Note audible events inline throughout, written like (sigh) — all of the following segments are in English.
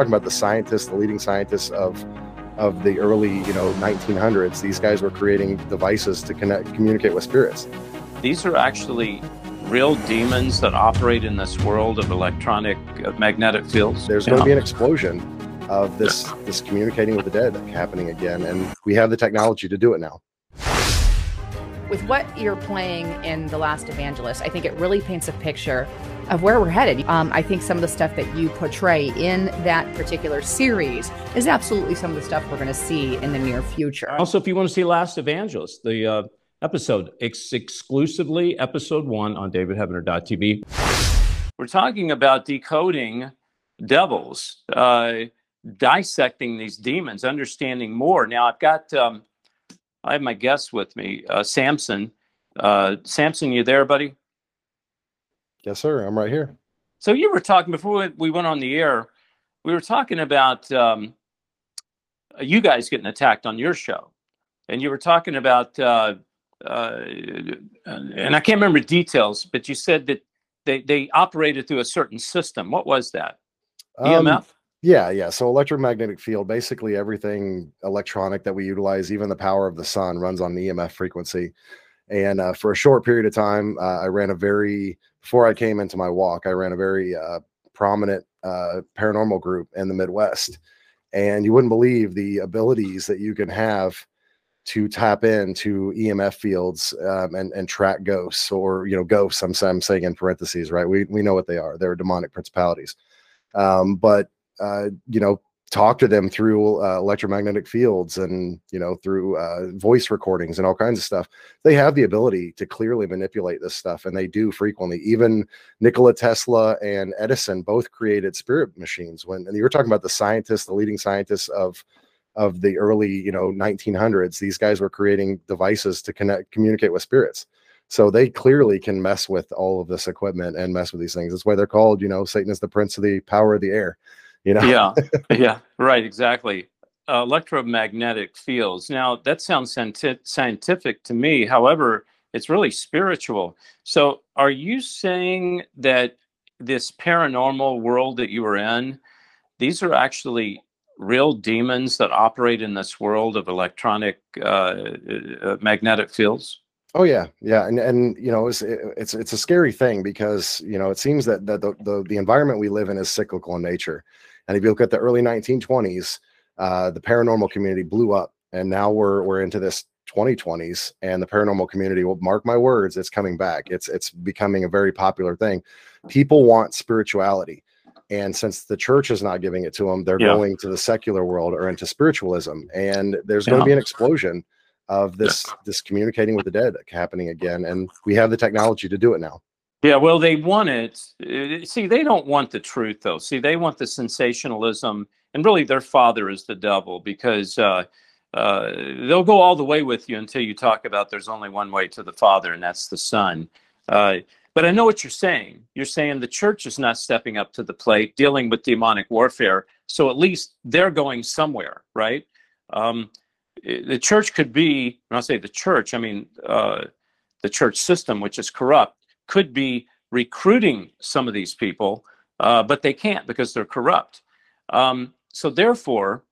talking about the scientists, the leading scientists of of the early, you know, 1900s. These guys were creating devices to connect, communicate with spirits. These are actually real demons that operate in this world of electronic uh, magnetic fields. There's going to be an explosion of this this communicating with the dead happening again, and we have the technology to do it now. With what you're playing in The Last Evangelist, I think it really paints a picture of where we're headed. Um, I think some of the stuff that you portray in that particular series is absolutely some of the stuff we're going to see in the near future. Also, if you want to see Last Evangelist, the uh, episode, it's exclusively episode one on davidheavener.tv. We're talking about decoding devils, uh, dissecting these demons, understanding more. Now, I've got, um, I have my guest with me, uh, Samson. Uh, Samson, you there, buddy? Yes, sir. I'm right here. So you were talking before we went on the air. We were talking about um, you guys getting attacked on your show, and you were talking about, uh, uh, and I can't remember details, but you said that they they operated through a certain system. What was that? EMF. Um, yeah, yeah. So electromagnetic field, basically everything electronic that we utilize, even the power of the sun, runs on the EMF frequency. And uh, for a short period of time, uh, I ran a very before I came into my walk, I ran a very uh, prominent uh, paranormal group in the Midwest. And you wouldn't believe the abilities that you can have to tap into EMF fields um, and, and track ghosts or, you know, ghosts, I'm, I'm saying in parentheses, right? We, we know what they are. They're demonic principalities. Um, but, uh, you know, talk to them through uh, electromagnetic fields and you know through uh, voice recordings and all kinds of stuff. They have the ability to clearly manipulate this stuff and they do frequently. Even nikola tesla and edison both created spirit machines when and you were talking about the scientists the leading scientists of of the early you know 1900s these guys were creating devices to connect communicate with spirits. So they clearly can mess with all of this equipment and mess with these things. That's why they're called you know satan is the prince of the power of the air you know? Yeah. (laughs) Yeah. Right. Exactly. Uh, electromagnetic fields. Now that sounds scientific to me. However it's really spiritual. So are you saying that this paranormal world that you were in these are actually real demons that operate in this world of electronic uh, uh, magnetic fields? Oh yeah, yeah, and and you know it's it's it's a scary thing because you know it seems that that the, the the environment we live in is cyclical in nature, and if you look at the early 1920s, uh, the paranormal community blew up, and now we're we're into this 2020s, and the paranormal community will mark my words, it's coming back. It's it's becoming a very popular thing. People want spirituality, and since the church is not giving it to them, they're yeah. going to the secular world or into spiritualism, and there's yeah. going to be an explosion of this this communicating with the dead happening again, and we have the technology to do it now. Yeah, well, they want it. Uh, see, they don't want the truth, though. See, they want the sensationalism, and really, their father is the devil because uh, uh, they'll go all the way with you until you talk about there's only one way to the Father, and that's the Son. Uh, but I know what you're saying. You're saying the church is not stepping up to the plate, dealing with demonic warfare. So at least they're going somewhere, right? Um, the church could be, when I say the church, I mean uh, the church system, which is corrupt could be recruiting some of these people, uh, but they can't because they're corrupt. Um, so therefore,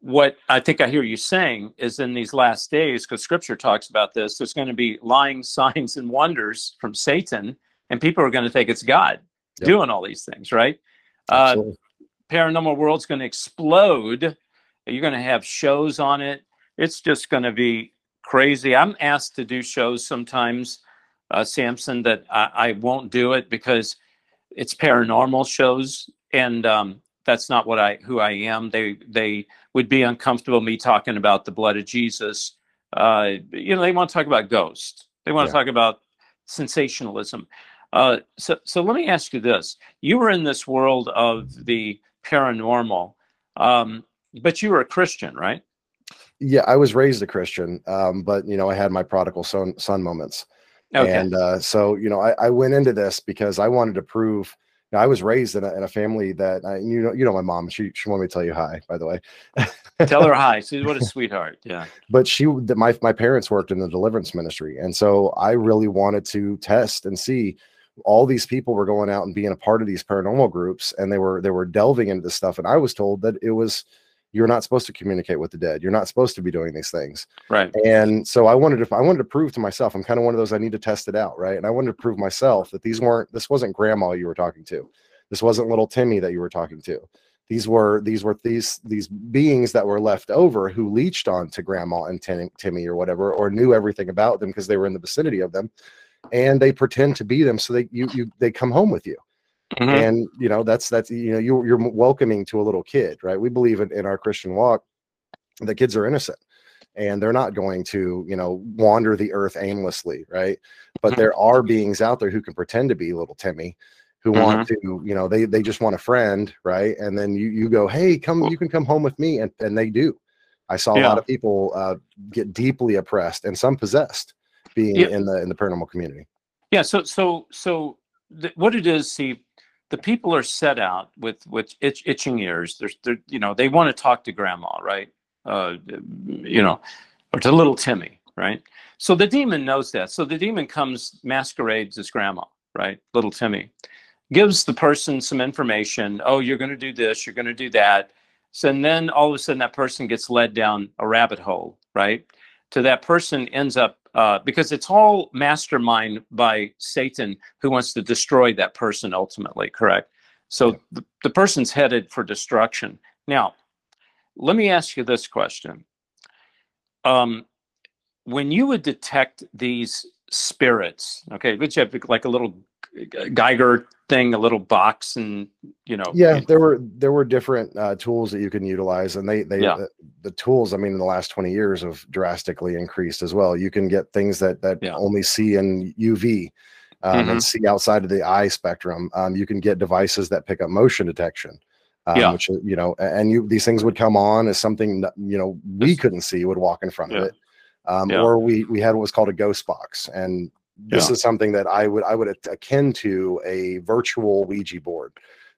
what I think I hear you saying is in these last days, because Scripture talks about this, there's going to be lying (laughs) signs and wonders from Satan, and people are going to think it's God yep. doing all these things, right? Uh, paranormal world's going to explode. You're going to have shows on it. It's just going to be crazy. I'm asked to do shows sometimes uh, Samson, that I, I, won't do it because it's paranormal shows, and um, that's not what I who I am. They they would be uncomfortable me talking about the blood of Jesus. Uh, you know, they want to talk about ghosts. They want yeah. to talk about sensationalism. Uh, so so let me ask you this: You were in this world of the paranormal, um, but you were a Christian, right? Yeah, I was raised a Christian, um, but you know, I had my prodigal son, son moments. Okay. And uh, so, you know, I, I, went into this because I wanted to prove. You know, I was raised in a, in a family that I, you know, you know, my mom. She she wanted me to tell you hi, by the way. tell her hi. She's what a (laughs) sweetheart. Yeah. But she, my my parents worked in the deliverance ministry, and so I really wanted to test and see all these people were going out and being a part of these paranormal groups and they were they were delving into this stuff and i was told that it was you're not supposed to communicate with the dead. You're not supposed to be doing these things. Right. And so i wanted to i wanted to prove to myself i'm kind of one of those i need to test it out right? And i wanted to prove myself that these weren't this wasn't grandma you were talking to. This wasn't little timmy that you were talking to. These were these were these these beings that were left over who leached on to grandma and Tim, timmy or whatever or knew everything about them because they were in the vicinity of them. And they pretend to be them so they you you they come home with you mm-hmm. and you know that's that's you know you, you're welcoming to a little kid right we believe in, in our christian walk that kids are innocent and they're not going to you know wander the earth aimlessly right but mm-hmm. there are beings out there who can pretend to be little timmy who mm-hmm. want to you know they they just want a friend right and then you you go hey come you can come home with me and and they do i saw yeah. a lot of people uh, get deeply oppressed and some possessed being yeah. in the in the paranormal community yeah so so so th- what it is see the people are set out with with itch, itching ears they're, they're you know they want to talk to grandma right uh you know or to little timmy right so the demon knows that so the demon comes masquerades as grandma right little timmy gives the person some information. Oh, you're going to do this, you're going to do that. So and then all of a sudden that person gets led down a rabbit hole, right? To that person ends up uh, because it's all mastermind by Satan who wants to destroy that person ultimately, correct? So the, the person's headed for destruction. Now, let me ask you this question. Um, when you would detect these spirits, okay, which have like a little Geiger thing, a little box, and you know. Yeah, there were there were different uh, tools that you can utilize, and they they yeah. the, the, tools. I mean, in the last twenty years, have drastically increased as well. You can get things that that yeah. only see in UV. Um, mm-hmm. And see outside of the eye spectrum. Um, you can get devices that pick up motion detection. Um, yeah. which you know, and you these things would come on as something that, you know we couldn't see would walk in front yeah. of it, um, yeah. or we we had what was called a ghost box, and this yeah. is something that I would I would akin to a virtual Ouija board.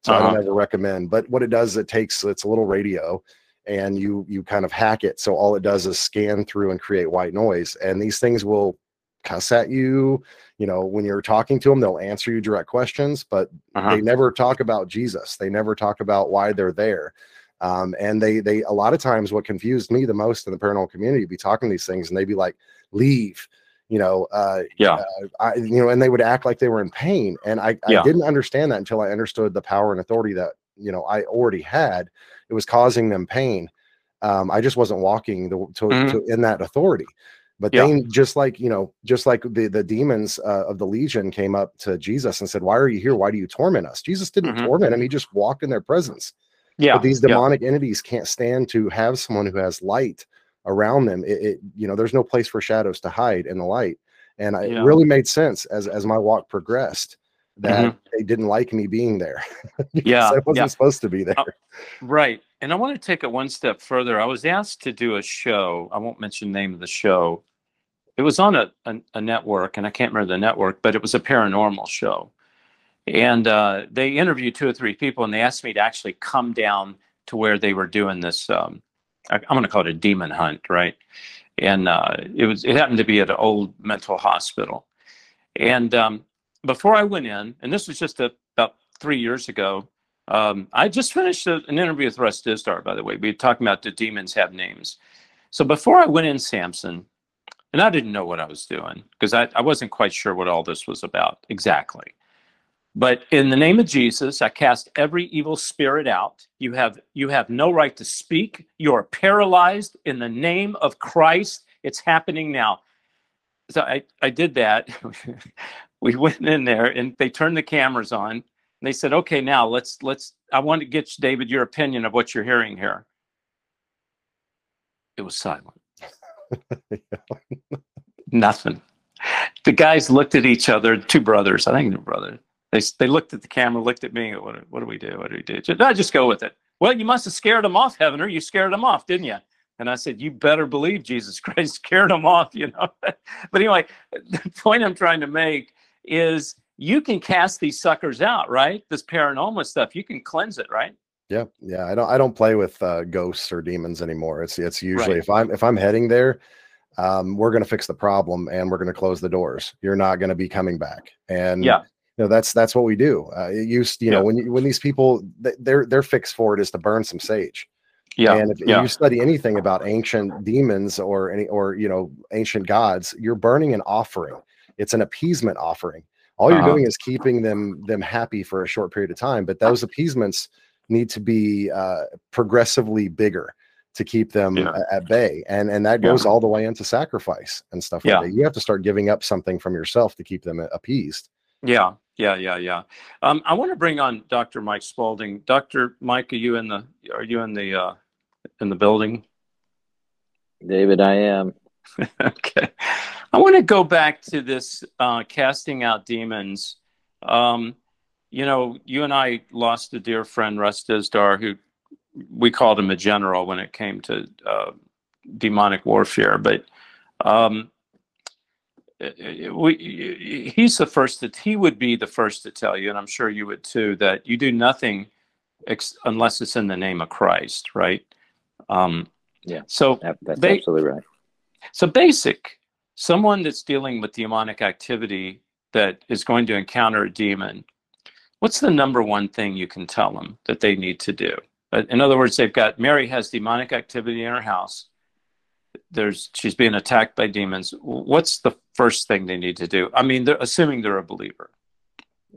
So uh-huh. I would never recommend. But what it does, it takes it's a little radio, and you you kind of hack it. So all it does is scan through and create white noise, and these things will cuss at you. You know, when you're talking to them, they'll answer you direct questions, but uh-huh. they never talk about Jesus. They never talk about why they're there. Um, and they they a lot of times what confused me the most in the paranormal community be talking these things and they'd be like, leave you know, uh, yeah, uh, I, you know, and they would act like they were in pain. And I, yeah. I didn't understand that until I understood the power and authority that, you know, I already had. It was causing them pain. Um, I just wasn't walking the, to, mm-hmm. to, in that authority. But yeah. they just like, you know, just like the, the demons uh, of the legion came up to Jesus and said, why are you here? Why do you torment us? Jesus didn't mm-hmm. torment him. He just walked in their presence. Yeah. But these demonic yeah. entities can't stand to have someone who has light around them it, it, you know there's no place for shadows to hide in the light and I, yeah. it really made sense as as my walk progressed that mm-hmm. they didn't like me being there (laughs) yeah i wasn't yeah. supposed to be there uh, right and i want to take it one step further i was asked to do a show i won't mention the name of the show it was on a, a, a network and i can't remember the network but it was a paranormal show and uh, they interviewed two or three people and they asked me to actually come down to where they were doing this um, I'm going to call it a demon hunt, right? And uh, it was it happened to be at an old mental hospital. And um, before I went in, and this was just a, about three years ago, um, I just finished a, an interview with Russ Dizdar, by the way. We were talking about the demons have names. So before I went in, Samson, and I didn't know what I was doing because I, I wasn't quite sure what all this was about exactly. But in the name of Jesus, I cast every evil spirit out. You have you have no right to speak. You are paralyzed in the name of Christ. It's happening now. So I, I did that. (laughs) we went in there and they turned the cameras on. And they said, okay, now let's let's I want to get David your opinion of what you're hearing here. It was silent. (laughs) Nothing. The guys looked at each other, two brothers, I think they're brothers they, they looked at the camera, looked at me. What, what do we do? What do we do? Just, I just go with it. Well, you must have scared them off, Heavener. You scared them off, didn't you? And I said, you better believe Jesus (laughs) Christ scared them off, you know. (laughs) but anyway, (laughs) the point I'm trying to make is you can cast these suckers out, right? This paranormal stuff, you can cleanse it, right? Yeah, yeah. I don't I don't play with uh, ghosts or demons anymore. It's it's usually right. if I'm if I'm heading there, um, we're gonna fix the problem and we're gonna close the doors. You're not gonna be coming back. And yeah know that's that's what we do uh, it used you know when you, when these people th- their their fix for it is to burn some sage yeah and if, yeah. if you study anything about ancient demons or any or you know ancient gods you're burning an offering it's an appeasement offering all you're Uh-huh. doing is keeping them them happy for a short period of time but those appeasements need to be uh, progressively bigger to keep them Yeah. at bay and and that Yeah. goes all the way into sacrifice and stuff Yeah. that you have to start giving up something from yourself to keep them appeased Yeah, yeah, yeah, yeah. Um, I want to bring on Dr. Mike Spalding. Dr. Mike, are you in the are you in the uh, in the building? David, I am. (laughs) okay. I want to go back to this uh, casting out demons. Um, you know, you and I lost a dear friend, Russ Dizdar, who we called him a general when it came to uh, demonic warfare. But um, we, he's the first that he would be the first to tell you, and I'm sure you would too, that you do nothing ex- unless it's in the name of Christ, right? Um, Yeah. So That- That's They- absolutely right. so basic, someone that's dealing with demonic activity that is going to encounter a demon, what's the number one thing you can tell them that they need to do? Uh, In other words, they've got Mary has demonic activity in her house. There's she's being attacked by demons. What's the first thing they need to do? I mean, they're assuming they're a believer.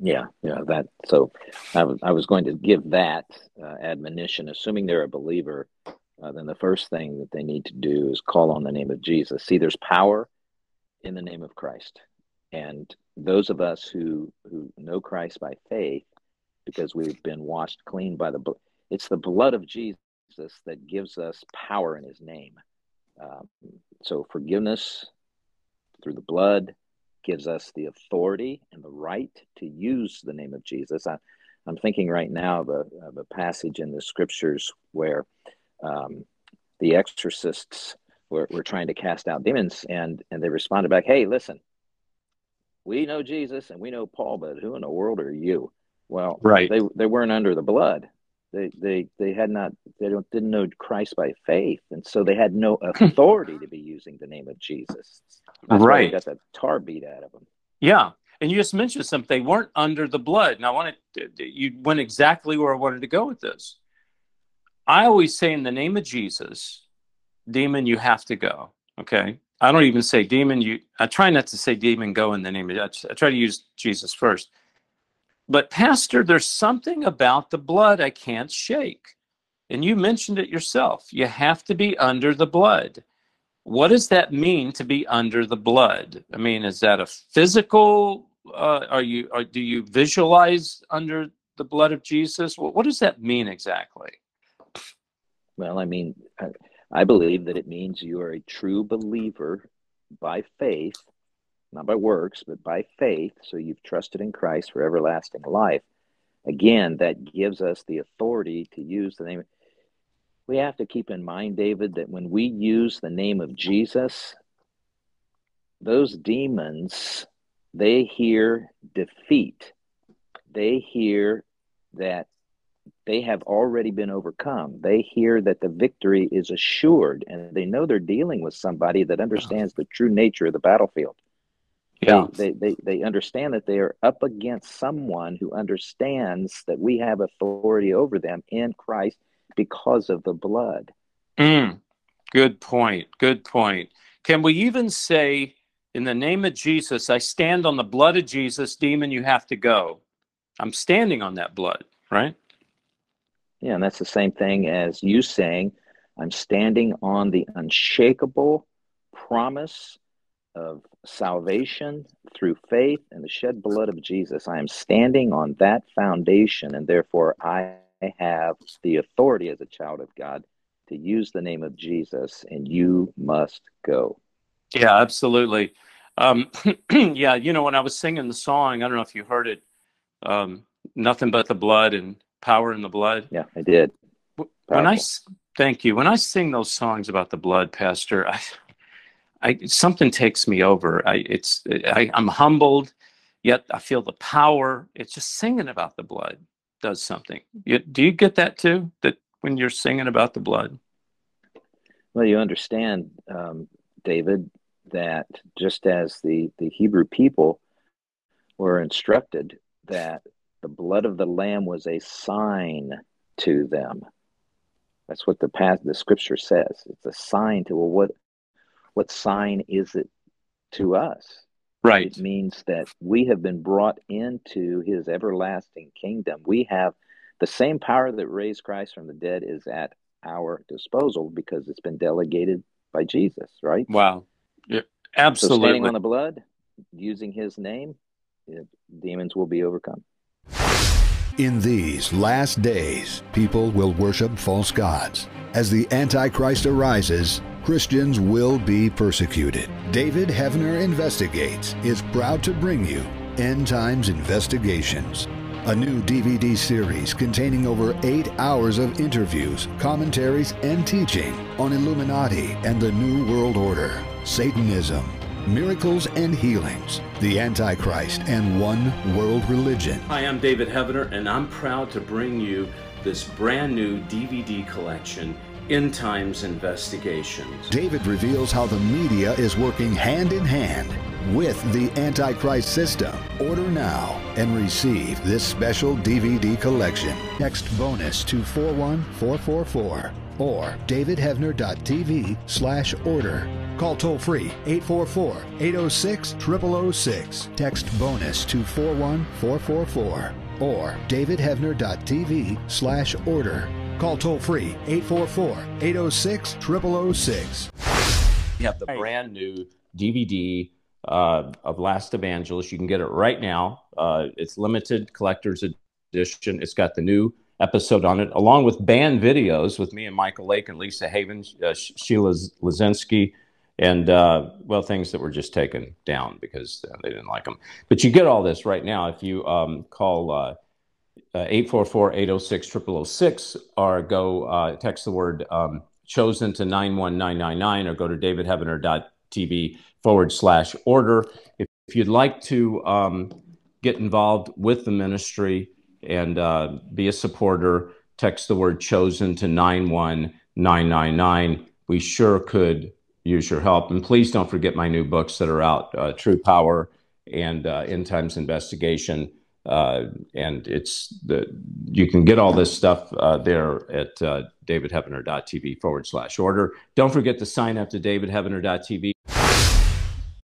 Yeah, yeah. That. So, I was I was going to give that uh, admonition, assuming they're a believer. Uh, then the first thing that they need to do is call on the name of Jesus. See, there's power in the name of Christ, and those of us who who know Christ by faith, because we've been washed clean by the. It's the blood of Jesus that gives us power in His name. Um, so forgiveness through the blood gives us the authority and the right to use the name of Jesus. I, I'm thinking right now of a, of a passage in the scriptures where um, the exorcists were, were trying to cast out demons, and, and they responded back, Hey, listen, we know Jesus and we know Paul, but who in the world are you? Well, Right. they, they weren't under the blood. They, they, they had not, they don't, didn't know Christ by faith. And so they had no hmm. authority to be using the name of Jesus. That's why Right. they got the tar beat out of them. Yeah. And you just mentioned something. They weren't under the blood. And I wanted you went exactly where I wanted to go with this. I always say, in the name of Jesus, demon, you have to go. Okay. I don't even say demon. You. I try not to say demon. Go in the name of. I I try to use Jesus first. But pastor, there's something about the blood I can't shake. And you mentioned it yourself. You have to be under the blood what does that mean to be under the blood i mean is that a physical uh, are you are, do you visualize under the blood of jesus what, what does that mean exactly Well, I mean, I, I believe that it means you are a true believer by faith, not by works, but by faith. So you've trusted in Christ for everlasting life. Again, that gives us the authority to use the name. We have to keep in mind, David, that when we use the name of Jesus, those demons, they hear defeat. They hear that they have already been overcome. They hear that the victory is assured, and they know they're dealing with somebody that understands the true nature of the battlefield. Yeah. They, they, they, they understand that they are up against someone who understands that we have authority over them in Christ because of the blood. Mm, good point. Good point. Can we even say in the name of jesus i stand on the blood of jesus demon you have to go. I'm standing on that blood right? Yeah, and that's the same thing as you saying, I'm standing on the unshakable promise of salvation through faith and the shed blood of Jesus. I am standing on that foundation, and therefore I have the authority as a child of God to use the name of Jesus, and you must go. Yeah, absolutely. Um, (clears throat) yeah, you know, when I was singing the song, I don't know if you heard it, um, nothing but the blood and power in the blood. Yeah, I did. W- When I thank you, when I sing those songs about the blood, Pastor, I, I something takes me over. I it's I, I'm humbled, yet I feel the power. It's just singing about the blood does something. You, do you get that too? That when you're singing about the blood? Well, you understand, um, David, that just as the, the Hebrew people were instructed that the blood of the lamb was a sign to them. That's what the past the scripture says. It's a sign to well, what what sign is it to us? Right. It means that we have been brought into his everlasting kingdom. We have the same power that raised Christ from the dead is at our disposal because it's been delegated by Jesus, right? Wow. Yeah, absolutely. So standing on the blood, using his name, demons will be overcome. In these last days, people will worship false gods. As the Antichrist arises, Christians will be persecuted. David Heavener Investigates is proud to bring you End Times Investigations, a new DVD series containing over eight hours of interviews, commentaries, and teaching on Illuminati and the New World Order, Satanism, miracles and healings, the Antichrist, and one world religion. Hi, I'm David Heavener, and I'm proud to bring you this brand new DVD collection. End Times Investigations. David reveals how the media is working hand in hand with the Antichrist system. Order now and receive this special DVD collection. Text bonus to 41444 or davidheavener.tv slash order. Call toll free 844 806 0006. Text bonus to 41444 or davidheavener.tv slash order. Call toll free 844 806 0006. We have the brand new DVD uh, of Last Evangelist. You can get it right now. Uh, it's limited collector's edition. It's got the new episode on it, along with band videos with me and Michael Lake and Lisa Haven, uh, Sheila Zilinsky, and uh, well, things that were just taken down because uh, they didn't like them. But you get all this right now if you um, call uh, uh, 844 806 0006 or go uh, text the word um, chosen to 91999 or go to davidheavener.tv forward slash order. If, if you'd like to um, get involved with the ministry and uh, be a supporter, text the word chosen to 91999. We sure could use your help. And please don't forget my new books that are out uh, True Power and uh, End Times Investigation. Uh, and it's the you can get all this stuff uh, there at uh, davidheavener.tv forward slash order. Don't forget to sign up to davidheavener.tv.